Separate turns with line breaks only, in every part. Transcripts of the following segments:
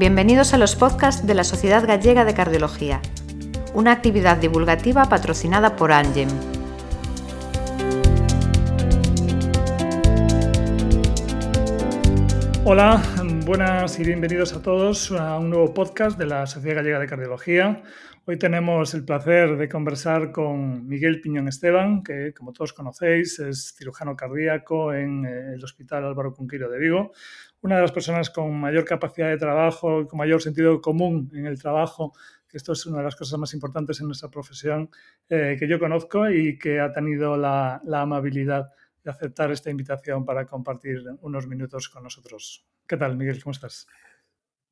Bienvenidos a los podcasts de la Sociedad Gallega de Cardiología, una actividad divulgativa patrocinada por Angem.
Hola, buenas y bienvenidos a todos a un nuevo podcast de la Sociedad Gallega de Cardiología. Hoy tenemos el placer de conversar con Miguel Piñón Esteban, que como todos conocéis es cirujano cardíaco en eh, el Hospital Álvaro Cunquiro de Vigo, una de las personas con mayor capacidad de trabajo, con mayor sentido común en el trabajo, que esto es una de las cosas más importantes en nuestra profesión eh, que yo conozco y que ha tenido la, la amabilidad de aceptar esta invitación para compartir unos minutos con nosotros. ¿Qué tal, Miguel? ¿Cómo estás?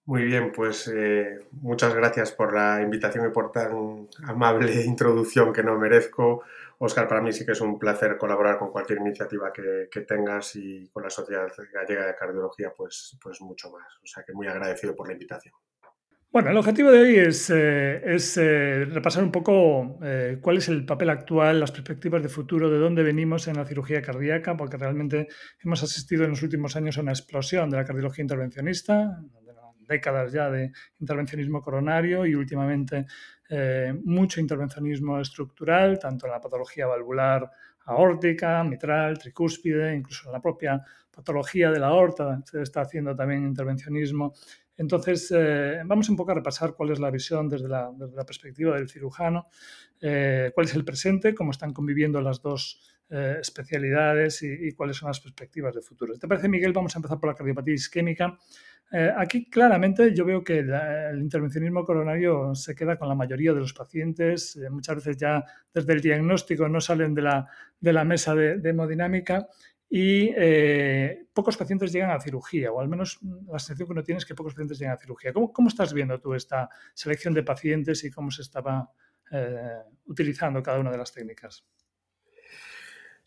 Muy bien, pues eh, muchas gracias por la invitación y por tan amable introducción que no merezco. Oscar, para mí sí que es un placer colaborar con cualquier iniciativa que, tengas y con la Sociedad Gallega de Cardiología, pues, pues mucho más. O sea que muy agradecido por la invitación.
Bueno, el objetivo de hoy es, eh, eh, repasar un poco cuál es el papel actual, las perspectivas de futuro, de dónde venimos en la cirugía cardíaca, porque realmente hemos asistido en los últimos años a una explosión de la cardiología intervencionista, décadas ya de intervencionismo coronario y últimamente eh, mucho intervencionismo estructural, tanto en la patología valvular aórtica, mitral, tricúspide, incluso en la propia patología de la aorta se está haciendo también intervencionismo. Entonces, eh, vamos un poco a repasar cuál es la visión desde la, perspectiva del cirujano, eh, cuál es el presente, cómo están conviviendo las dos especialidades y, y, cuáles son las perspectivas de futuro. ¿Te parece, Miguel? Vamos a empezar por la cardiopatía isquémica. Eh, aquí claramente yo veo que el intervencionismo coronario se queda con la mayoría de los pacientes. Eh, muchas veces ya desde el diagnóstico no salen de la, de la mesa de, hemodinámica y eh, pocos pacientes llegan a cirugía, o al menos la sensación que uno tiene es que pocos pacientes llegan a cirugía. ¿Cómo, cómo estás viendo tú esta selección de pacientes y cómo se estaba utilizando cada una de las técnicas?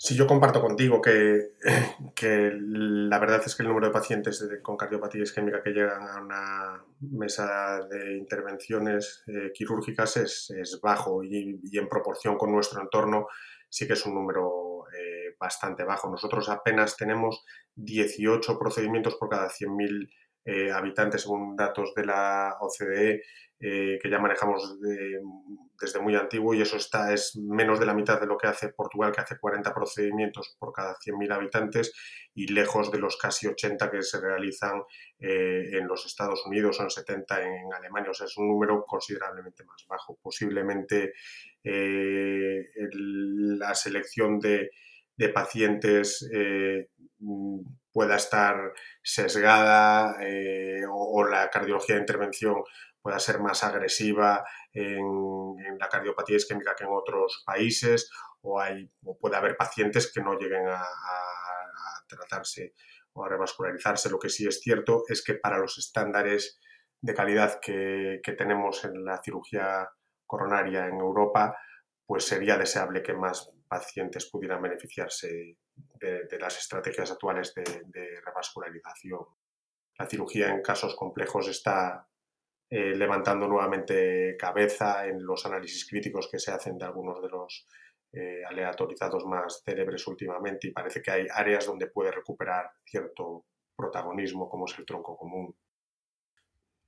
Si yo comparto contigo que, que, la verdad es que el número de pacientes con cardiopatía isquémica que llegan a una mesa de intervenciones eh, quirúrgicas es, es bajo y, en proporción con nuestro entorno sí que es un número eh, bastante bajo. Nosotros apenas tenemos 18 procedimientos por cada 100.000 eh, habitantes según datos de la OCDE que ya manejamos de, desde muy antiguo y eso está, es menos de la mitad de lo que hace Portugal, que hace 40 procedimientos por cada 100.000 habitantes y lejos de los casi 80 que se realizan eh, en los Estados Unidos o en 70 en Alemania. O sea, es un número considerablemente más bajo. Posiblemente eh, la selección de, pacientes eh, pueda estar sesgada o, la cardiología de intervención pueda ser más agresiva en, la cardiopatía isquémica que en otros países o, hay, puede haber pacientes que no lleguen a, tratarse o a revascularizarse. Lo que sí es cierto es que para los estándares de calidad que, tenemos en la cirugía coronaria en Europa, pues sería deseable que más pacientes pudieran beneficiarse de, las estrategias actuales de, de, revascularización. La cirugía en casos complejos está eh, levantando nuevamente cabeza en los análisis críticos que se hacen de algunos de los eh, aleatorizados más célebres últimamente y parece que hay áreas donde puede recuperar cierto protagonismo como es el tronco común.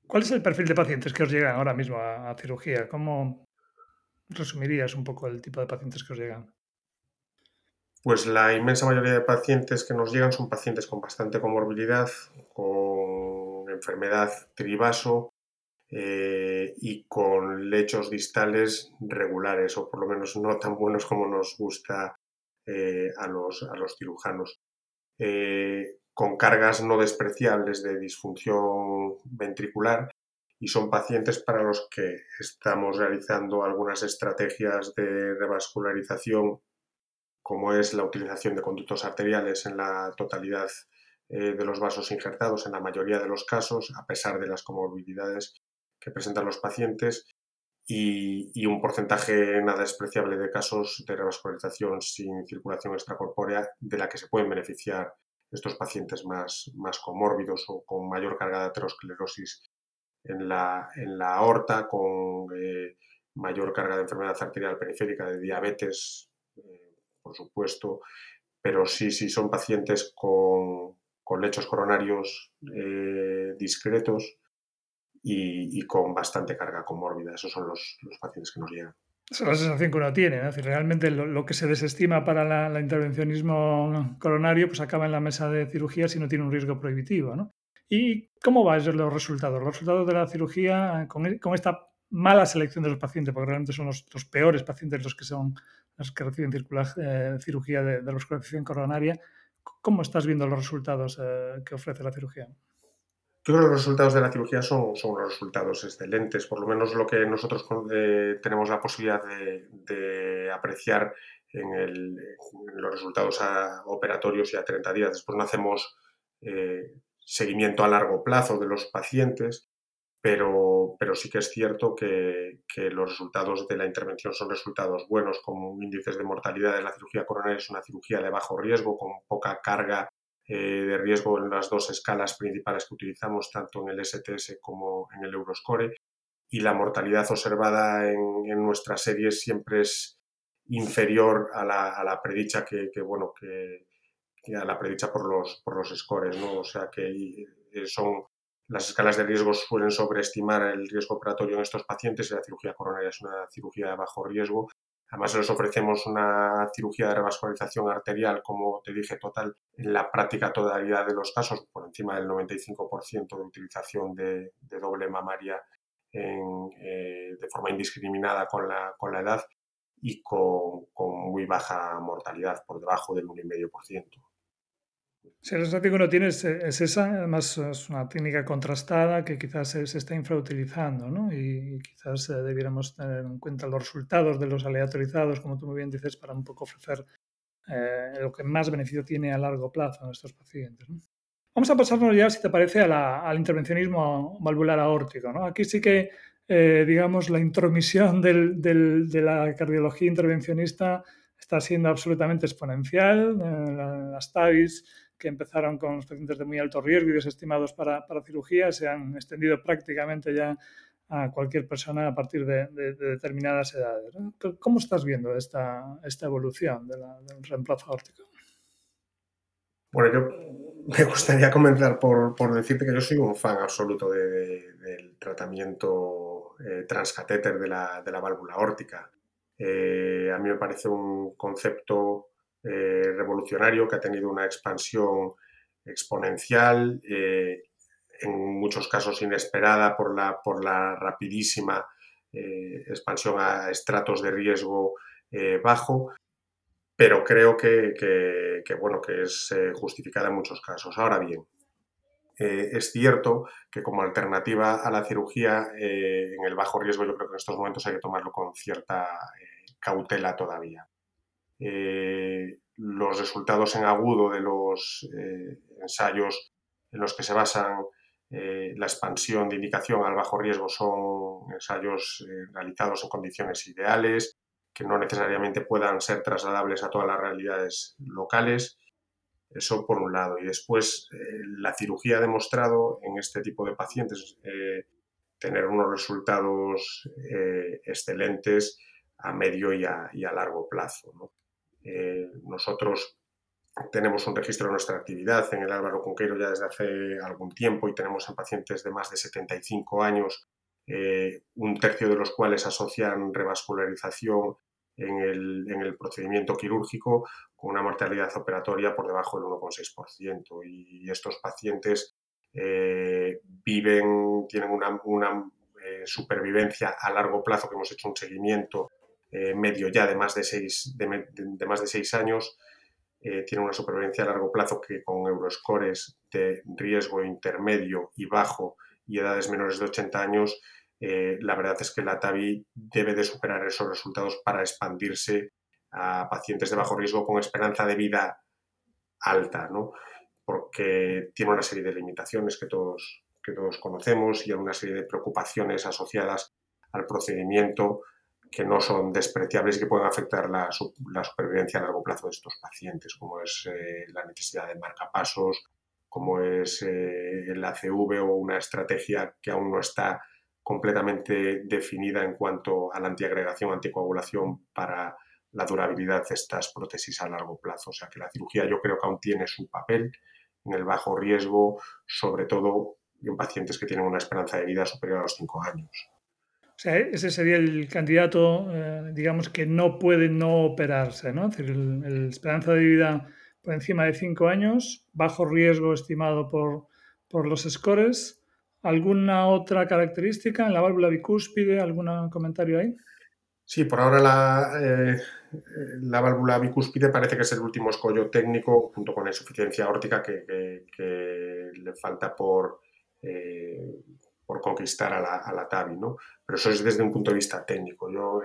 ¿Cuál es el perfil de pacientes que os llegan ahora mismo a, cirugía? ¿Cómo resumirías un poco el tipo de pacientes que os llegan?
Pues la inmensa mayoría de pacientes que nos llegan son pacientes con bastante comorbilidad, con enfermedad trivaso, eh, y con lechos distales regulares o por lo menos no tan buenos como nos gusta eh, a, los, a, los, cirujanos. Eh, con cargas no despreciables de disfunción ventricular y son pacientes para los que estamos realizando algunas estrategias de revascularización como es la utilización de conductos arteriales en la totalidad de los vasos injertados en la mayoría de los casos, a pesar de las comorbilidades que presentan los pacientes y, un porcentaje nada despreciable de casos de revascularización sin circulación extracorpórea de la que se pueden beneficiar estos pacientes más, más comórbidos o con mayor carga de aterosclerosis en la, en la aorta, con eh, mayor carga de enfermedad arterial periférica, de diabetes, eh, por supuesto, pero sí, sí son pacientes con, con lechos coronarios eh, discretos y, con bastante carga comórbida. Esos son los, los pacientes que nos llegan.
Esa es la sensación que uno tiene, ¿no? realmente lo, que se desestima para la, intervencionismo coronario pues acaba en la mesa de cirugía si no tiene un riesgo prohibitivo, ¿no? ¿Y cómo van los resultados? Los resultados de la cirugía con, esta mala selección de los pacientes, porque realmente son los, peores pacientes los que son los que reciben eh, cirugía de, de la coronaria. ¿Cómo estás viendo los resultados eh, que ofrece la cirugía?
Yo creo que los resultados de la cirugía son, unos resultados excelentes, por lo menos lo que nosotros eh, tenemos la posibilidad de, apreciar en, los resultados operatorios y a 30 días. Después no hacemos eh, seguimiento a largo plazo de los pacientes, pero, sí que es cierto que, que, los resultados de la intervención son resultados buenos, como índices de mortalidad de la cirugía coronaria es una cirugía de bajo riesgo, con poca carga eh, de riesgo en las dos escalas principales que utilizamos, tanto en el STS como en el Euroscore. Y la mortalidad observada en, en nuestras series siempre es inferior a la, a la predicha que, que bueno, que, a la predicha por los, por los scores, ¿no? O sea que eh, son las escalas de riesgo suelen sobreestimar el riesgo operatorio en estos pacientes y la cirugía coronaria es una cirugía de bajo riesgo Además, les ofrecemos una cirugía de revascularización arterial, como te dije, total, en la práctica totalidad de los casos, por encima del 95% de utilización de, doble mamaria eh, de forma indiscriminada con la, edad y con, con muy baja mortalidad, por debajo del 1,5%.
Si el que uno tiene es, esa, además es una técnica contrastada que quizás se, está infrautilizando, ¿no? Y, quizás eh, debiéramos tener en cuenta los resultados de los aleatorizados, como tú muy bien dices, para un poco ofrecer eh, lo que más beneficio tiene a largo plazo a estos pacientes. Vamos a pasarnos ya, si te parece, al intervencionismo valvular aórtico. ¿no? Aquí sí que, eh, digamos, la intromisión del, de la cardiología intervencionista está siendo absolutamente exponencial. las TAVIs que empezaron con los pacientes de muy alto riesgo y desestimados para, para cirugía se han extendido prácticamente ya a cualquier persona a partir de, determinadas edades. ¿Cómo estás viendo esta, evolución del reemplazo aórtico?
Bueno, yo me gustaría comenzar por, decirte que yo soy un fan absoluto del tratamiento eh, transcatéter de la, válvula aórtica. Eh, a mí me parece un concepto eh, revolucionario que ha tenido una expansión exponencial, eh, en muchos casos inesperada por la, por la rapidísima eh, expansión a estratos de riesgo bajo, pero creo que, que, bueno, que es justificada en muchos casos. Ahora bien, es cierto que como alternativa a la cirugía en el bajo riesgo yo creo que en estos momentos hay que tomarlo con cierta cautela todavía. Eh, los resultados en agudo de los eh, ensayos en los que se basan eh, la expansión de indicación al bajo riesgo son ensayos realizados en condiciones ideales, que no necesariamente puedan ser trasladables a todas las realidades locales. Eso por un lado. Y después, la cirugía ha demostrado en este tipo de pacientes tener unos resultados excelentes a medio y a, largo plazo. Eh, nosotros tenemos un registro de nuestra actividad en el Álvaro Conqueiro ya desde hace algún tiempo y tenemos en pacientes de más de 75 años, eh, un tercio de los cuales asocian revascularización en el, en el, procedimiento quirúrgico con una mortalidad operatoria por debajo del 1,6%. Y estos pacientes eh, viven, tienen una supervivencia a largo plazo, que hemos hecho un seguimiento eh, medio ya de más de seis, de, más de seis años, eh, tiene una supervivencia a largo plazo que con euroscores de riesgo intermedio y bajo y edades menores de 80 años, eh, la verdad es que la TAVI debe de superar esos resultados para expandirse a pacientes de bajo riesgo con esperanza de vida alta, ¿no? porque tiene una serie de limitaciones que todos, que todos conocemos y una serie de preocupaciones asociadas al procedimiento que no son despreciables y que pueden afectar la, supervivencia a largo plazo de estos pacientes, como es eh, la necesidad de marcapasos, como es eh, el ACV o una estrategia que aún no está completamente definida en cuanto a la antiagregación, anticoagulación para la durabilidad de estas prótesis a largo plazo. O sea que la cirugía yo creo que aún tiene su papel en el bajo riesgo, sobre todo en pacientes que tienen una esperanza de vida superior a los 5 años.
O sea, ese sería el candidato, eh, digamos, que no puede no operarse, ¿no? Es decir, el, esperanza de vida por encima de 5 años, bajo riesgo estimado por, por los scores. ¿Alguna otra característica en la válvula bicúspide? ¿Algún comentario ahí?
Sí, por ahora la, eh, la válvula bicúspide parece que es el último escollo técnico junto con la insuficiencia órtica que, le falta por, eh, por conquistar a la, a la, TAVI, ¿no? Pero eso es desde un punto de vista técnico. Yo,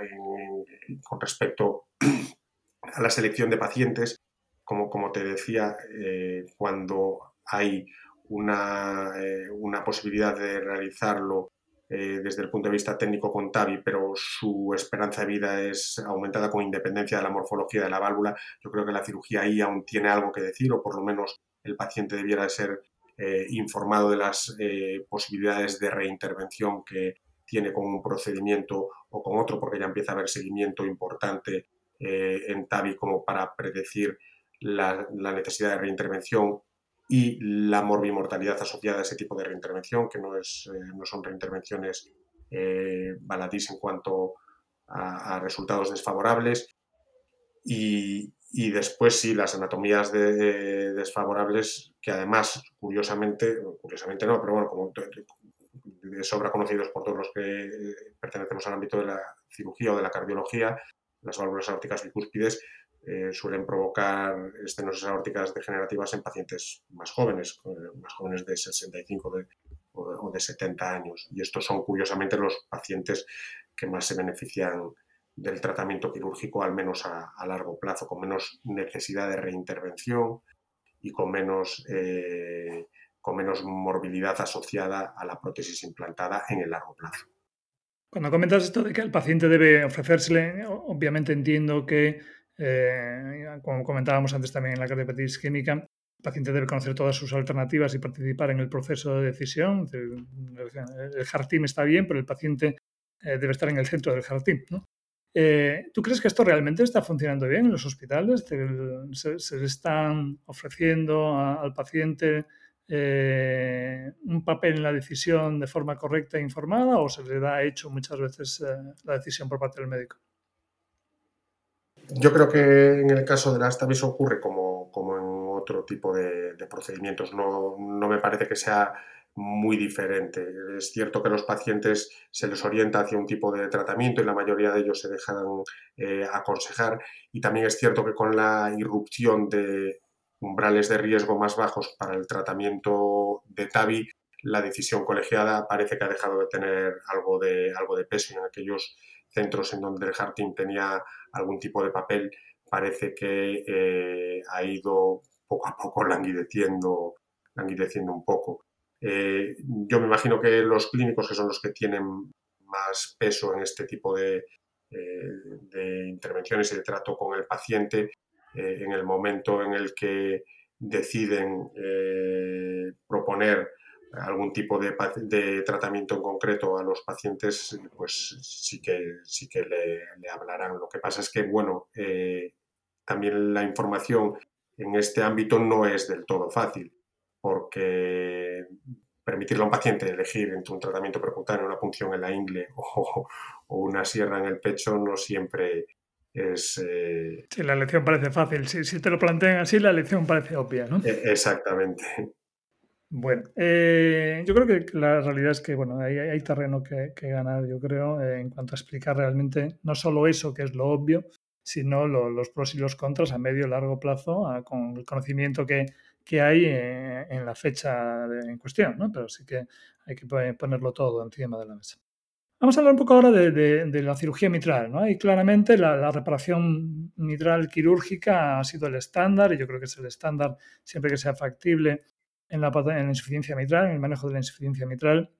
con respecto a la selección de pacientes, como, como te decía, eh, cuando hay una, una posibilidad de realizarlo eh, desde el punto de vista técnico con TAVI, pero su esperanza de vida es aumentada con independencia de la morfología de la válvula, yo creo que la cirugía ahí aún tiene algo que decir, o por lo menos el paciente debiera de ser eh, informado de las eh, posibilidades de reintervención que tiene con un procedimiento o con otro, porque ya empieza a haber seguimiento importante en TAVI como para predecir la, necesidad de reintervención y la morbimortalidad asociada a ese tipo de reintervención, que no, es, eh, no son reintervenciones eh, baladís en cuanto a, resultados desfavorables. Y, y, después sí, las anatomías de, desfavorables, que además, curiosamente, curiosamente no, pero bueno, como de sobra conocidos por todos los que pertenecemos al ámbito de la cirugía o de la cardiología, las válvulas aórticas bicúspides eh, suelen provocar estenosis aórticas degenerativas en pacientes más jóvenes, eh, más jóvenes de 65 o de 70 años. Y estos son curiosamente los pacientes que más se benefician del tratamiento quirúrgico, al menos a, largo plazo, con menos necesidad de reintervención y con menos, eh, con menos morbilidad asociada a la prótesis implantada en el largo plazo.
Cuando comentas esto de que el paciente debe ofrecérsele, obviamente entiendo que eh, como comentábamos antes también en la cardiopatía isquémica, el paciente debe conocer todas sus alternativas y participar en el proceso de decisión. El, el está bien, pero el paciente eh, debe estar en el centro del heart team. Eh, ¿Tú crees que esto realmente está funcionando bien en los hospitales? ¿Se, le están ofreciendo al paciente un papel en la decisión de forma correcta e informada o se le da hecho muchas veces la decisión por parte del médico?
Yo creo que en el caso de las TAVIs ocurre como, como en otro tipo de, procedimientos. No, no, me parece que sea muy diferente. Es cierto que los pacientes se les orienta hacia un tipo de tratamiento y la mayoría de ellos se dejan eh, aconsejar. Y también es cierto que con la irrupción de umbrales de riesgo más bajos para el tratamiento de TAVI, la decisión colegiada parece que ha dejado de tener algo de, algo de peso en aquellos centros en donde el Harting tenía algún tipo de papel, parece que eh, ha ido poco a poco languideciendo, languideciendo un poco. Eh, yo me imagino que los clínicos, que son los que tienen más peso en este tipo de, eh, intervenciones y de trato con el paciente, en el momento en el que deciden proponer algún tipo de, tratamiento en concreto a los pacientes, pues sí que, sí que le, hablarán. Lo que pasa es que, bueno, eh, también la información en este ámbito no es del todo fácil, porque permitirle a un paciente elegir entre un tratamiento percutáneo, una punción en la ingle o, una sierra en el pecho no siempre es...
Eh... Sí, la elección parece fácil. Si, si, te lo plantean así, la elección parece obvia, ¿no?
E, exactamente.
Bueno, eh, yo creo que la realidad es que bueno, hay, hay terreno que, ganar, yo creo, eh, en cuanto a explicar realmente no solo eso, que es lo obvio, sino los pros y los contras a medio y largo plazo con el conocimiento que, que hay eh, en, la fecha en cuestión, ¿no? pero sí que hay que ponerlo todo encima de la mesa. Vamos a hablar un poco ahora de, la cirugía mitral. ¿no? Y claramente la, reparación mitral quirúrgica ha sido el estándar, y yo creo que es el estándar siempre que sea factible en la, en la insuficiencia mitral, en el manejo de la insuficiencia mitral.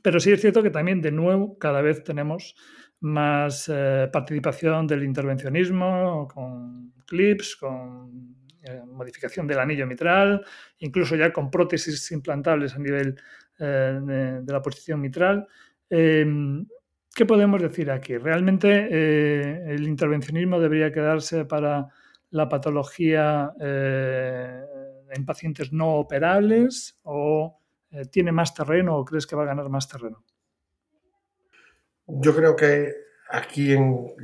Pero sí es cierto que también, de nuevo, cada vez tenemos más eh, participación del intervencionismo con clips, con modificación del anillo mitral, incluso ya con prótesis implantables a nivel eh, de, la posición mitral. Em, ¿Qué podemos decir aquí? Realmente el intervencionismo debería quedarse para la patología en pacientes no operables o tiene más terreno o crees que va a ganar más terreno?
Yo creo que aquí en,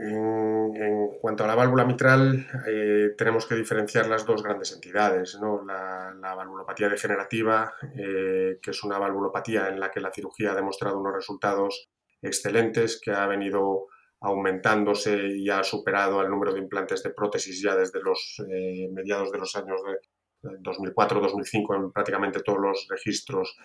cuanto a la válvula mitral eh, tenemos que diferenciar las dos grandes entidades, la, valvulopatía degenerativa, eh, que es una valvulopatía en la que la cirugía ha demostrado unos resultados excelentes, que ha venido aumentándose y ha superado el número de implantes de prótesis ya desde los eh, mediados de los años de 2004-2005 en prácticamente todos los registros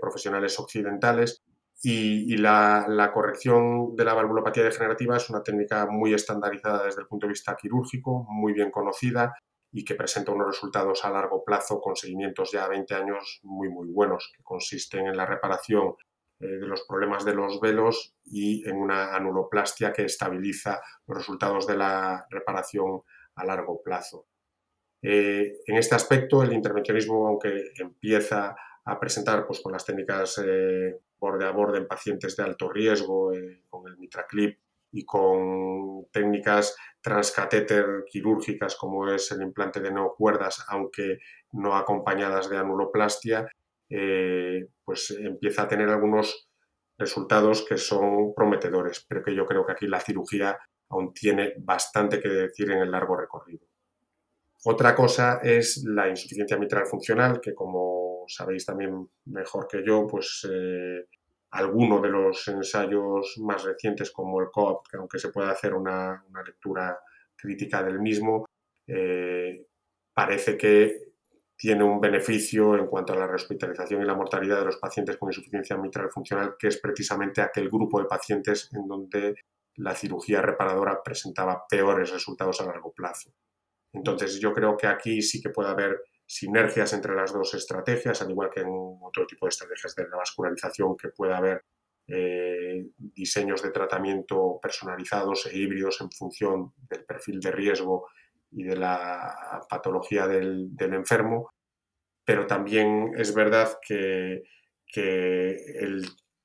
profesionales occidentales y, la, corrección de la valvulopatía degenerativa es una técnica muy estandarizada desde el punto de vista quirúrgico, muy bien conocida y que presenta unos resultados a largo plazo con seguimientos ya a 20 años muy, muy buenos, que consisten en la reparación eh, de los problemas de los velos y en una anuloplastia que estabiliza los resultados de la reparación a largo plazo. Eh, en este aspecto, el intervencionismo, aunque empieza a presentar pues, con las técnicas eh, borde a borde en pacientes de alto riesgo, eh, con el mitraclip y con técnicas transcatéter quirúrgicas como es el implante de neocuerdas, aunque no acompañadas de anuloplastia, eh, pues empieza a tener algunos resultados que son prometedores, pero que yo creo que aquí la cirugía aún tiene bastante que decir en el largo recorrido. Otra cosa es la insuficiencia mitral funcional, que como sabéis también mejor que yo, pues eh, alguno de los ensayos más recientes como el COP, que aunque se pueda hacer una, lectura crítica del mismo, eh, parece que tiene un beneficio en cuanto a la rehospitalización y la mortalidad de los pacientes con insuficiencia mitral funcional, que es precisamente aquel grupo de pacientes en donde la cirugía reparadora presentaba peores resultados a largo plazo. Entonces yo creo que aquí sí que puede haber sinergias entre las dos estrategias, al igual que en otro tipo de estrategias de revascularización que puede haber eh, diseños de tratamiento personalizados e híbridos en función del perfil de riesgo y de la patología del, enfermo, pero también es verdad que,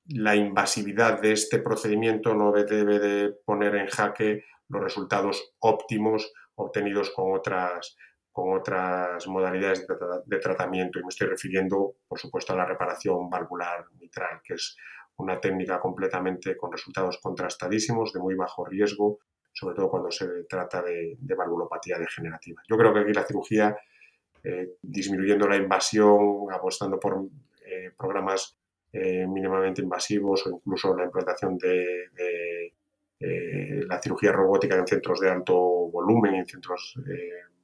la invasividad de este procedimiento no debe de poner en jaque los resultados óptimos obtenidos con otras, con otras modalidades de, tratamiento. Y me estoy refiriendo, por supuesto, a la reparación valvular mitral, que es una técnica completamente con resultados contrastadísimos, de muy bajo riesgo, sobre todo cuando se trata de, valvulopatía degenerativa. Yo creo que aquí la cirugía, eh, disminuyendo la invasión, apostando por eh, programas eh, mínimamente invasivos o incluso la implantación de eh, la cirugía robótica en centros de alto volumen, en centros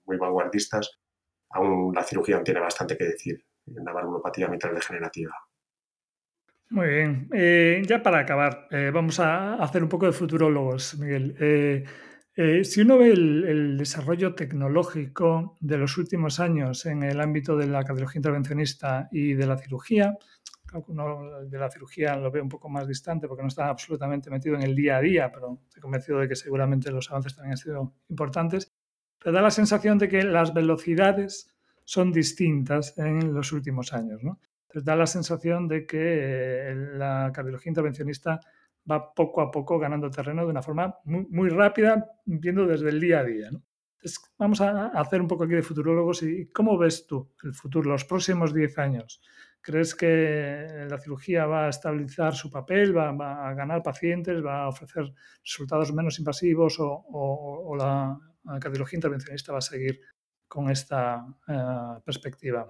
muy vanguardistas, aún la cirugía tiene bastante que decir en la valvulopatía mitral degenerativa.
Muy bien. Eh, ya para acabar, vamos a hacer un poco de futurólogos, Miguel. si uno ve el, desarrollo tecnológico de los últimos años en el ámbito de la cardiología intervencionista y de la cirugía, uno de la cirugía lo ve un poco más distante porque no está absolutamente metido en el día a día, pero estoy convencido de que seguramente los avances también han sido importantes. Pero da la sensación de que las velocidades son distintas en los últimos años. ¿no? Da la sensación de que eh, la cardiología intervencionista va poco a poco ganando terreno de una forma muy, rápida, viendo desde el día a día. vamos a hacer un poco aquí de futurólogos y cómo ves tú el futuro, los próximos 10 años. ¿Crees que la cirugía va a estabilizar su papel, va, a ganar pacientes, va a ofrecer resultados menos invasivos o, la, cardiología intervencionista va a seguir con esta eh, perspectiva?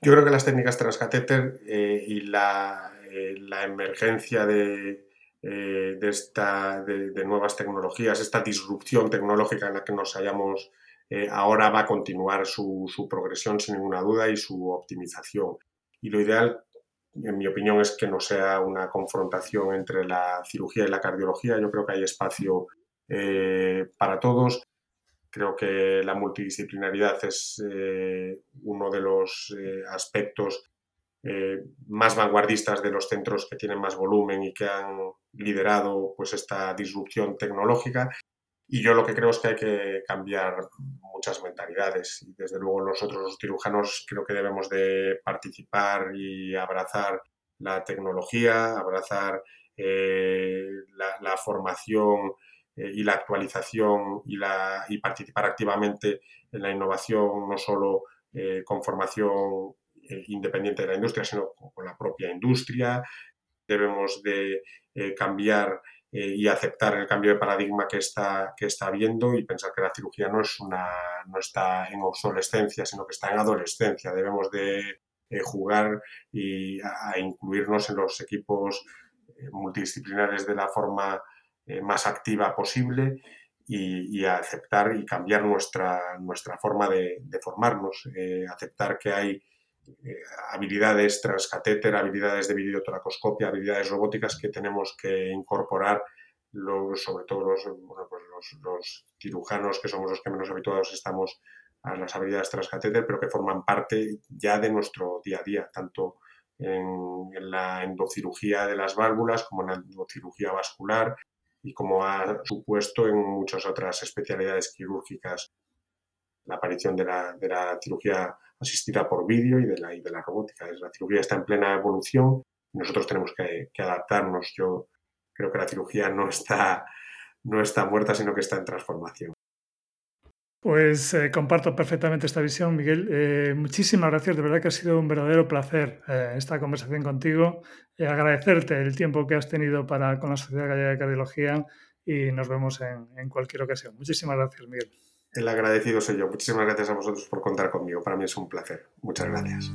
Yo creo que las técnicas transcatéter eh, y la, eh, emergencia de, esta, de, nuevas tecnologías, esta disrupción tecnológica en la que nos hayamos eh, ahora va a continuar su, progresión sin ninguna duda y su optimización. Y lo ideal, en mi opinión, es que no sea una confrontación entre la cirugía y la cardiología. Yo creo que hay espacio eh, para todos. Creo que la multidisciplinaridad es eh, uno de los aspectos más vanguardistas de los centros que tienen más volumen y que han liderado pues, esta disrupción tecnológica y yo lo que creo es que hay que cambiar muchas mentalidades y desde luego nosotros los cirujanos creo que debemos de participar y abrazar la tecnología, abrazar eh, la, formación eh, y la actualización y, la, y participar activamente en la innovación, no solo eh, con formación independiente de la industria, sino con la propia industria. Debemos de cambiar y aceptar el cambio de paradigma que está, que está habiendo y pensar que la cirugía no, es una, no está en obsolescencia, sino que está en adolescencia. Debemos de jugar y a, incluirnos en los equipos multidisciplinares de la forma más activa posible y, aceptar y cambiar nuestra, nuestra forma de, formarnos, eh, aceptar que hay eh, habilidades transcatéter, habilidades de videotoracoscopia, habilidades robóticas que tenemos que incorporar, sobre todo los, pues los, cirujanos, que somos los que menos habituados estamos a las habilidades transcatéter, pero que forman parte ya de nuestro día a día, tanto en, en la endocirugía de las válvulas como en la endocirugía vascular, y como ha supuesto en muchas otras especialidades quirúrgicas la aparición de la, de la cirugía asistida por vídeo y de la, y de la robótica. La cirugía está en plena evolución y nosotros tenemos que, adaptarnos. Yo creo que la cirugía no está, no está muerta, sino que está en transformación.
Pues eh, comparto perfectamente esta visión, Miguel. Eh, muchísimas gracias, de verdad que ha sido un verdadero placer eh, esta conversación contigo. agradecerte el tiempo que has tenido para, con la Sociedad Gallega de Cardiología y nos vemos en cualquier ocasión. Muchísimas gracias, Miguel.
El agradecido soy yo. Muchísimas gracias a vosotros por contar conmigo. Para mí es un placer. Muchas gracias.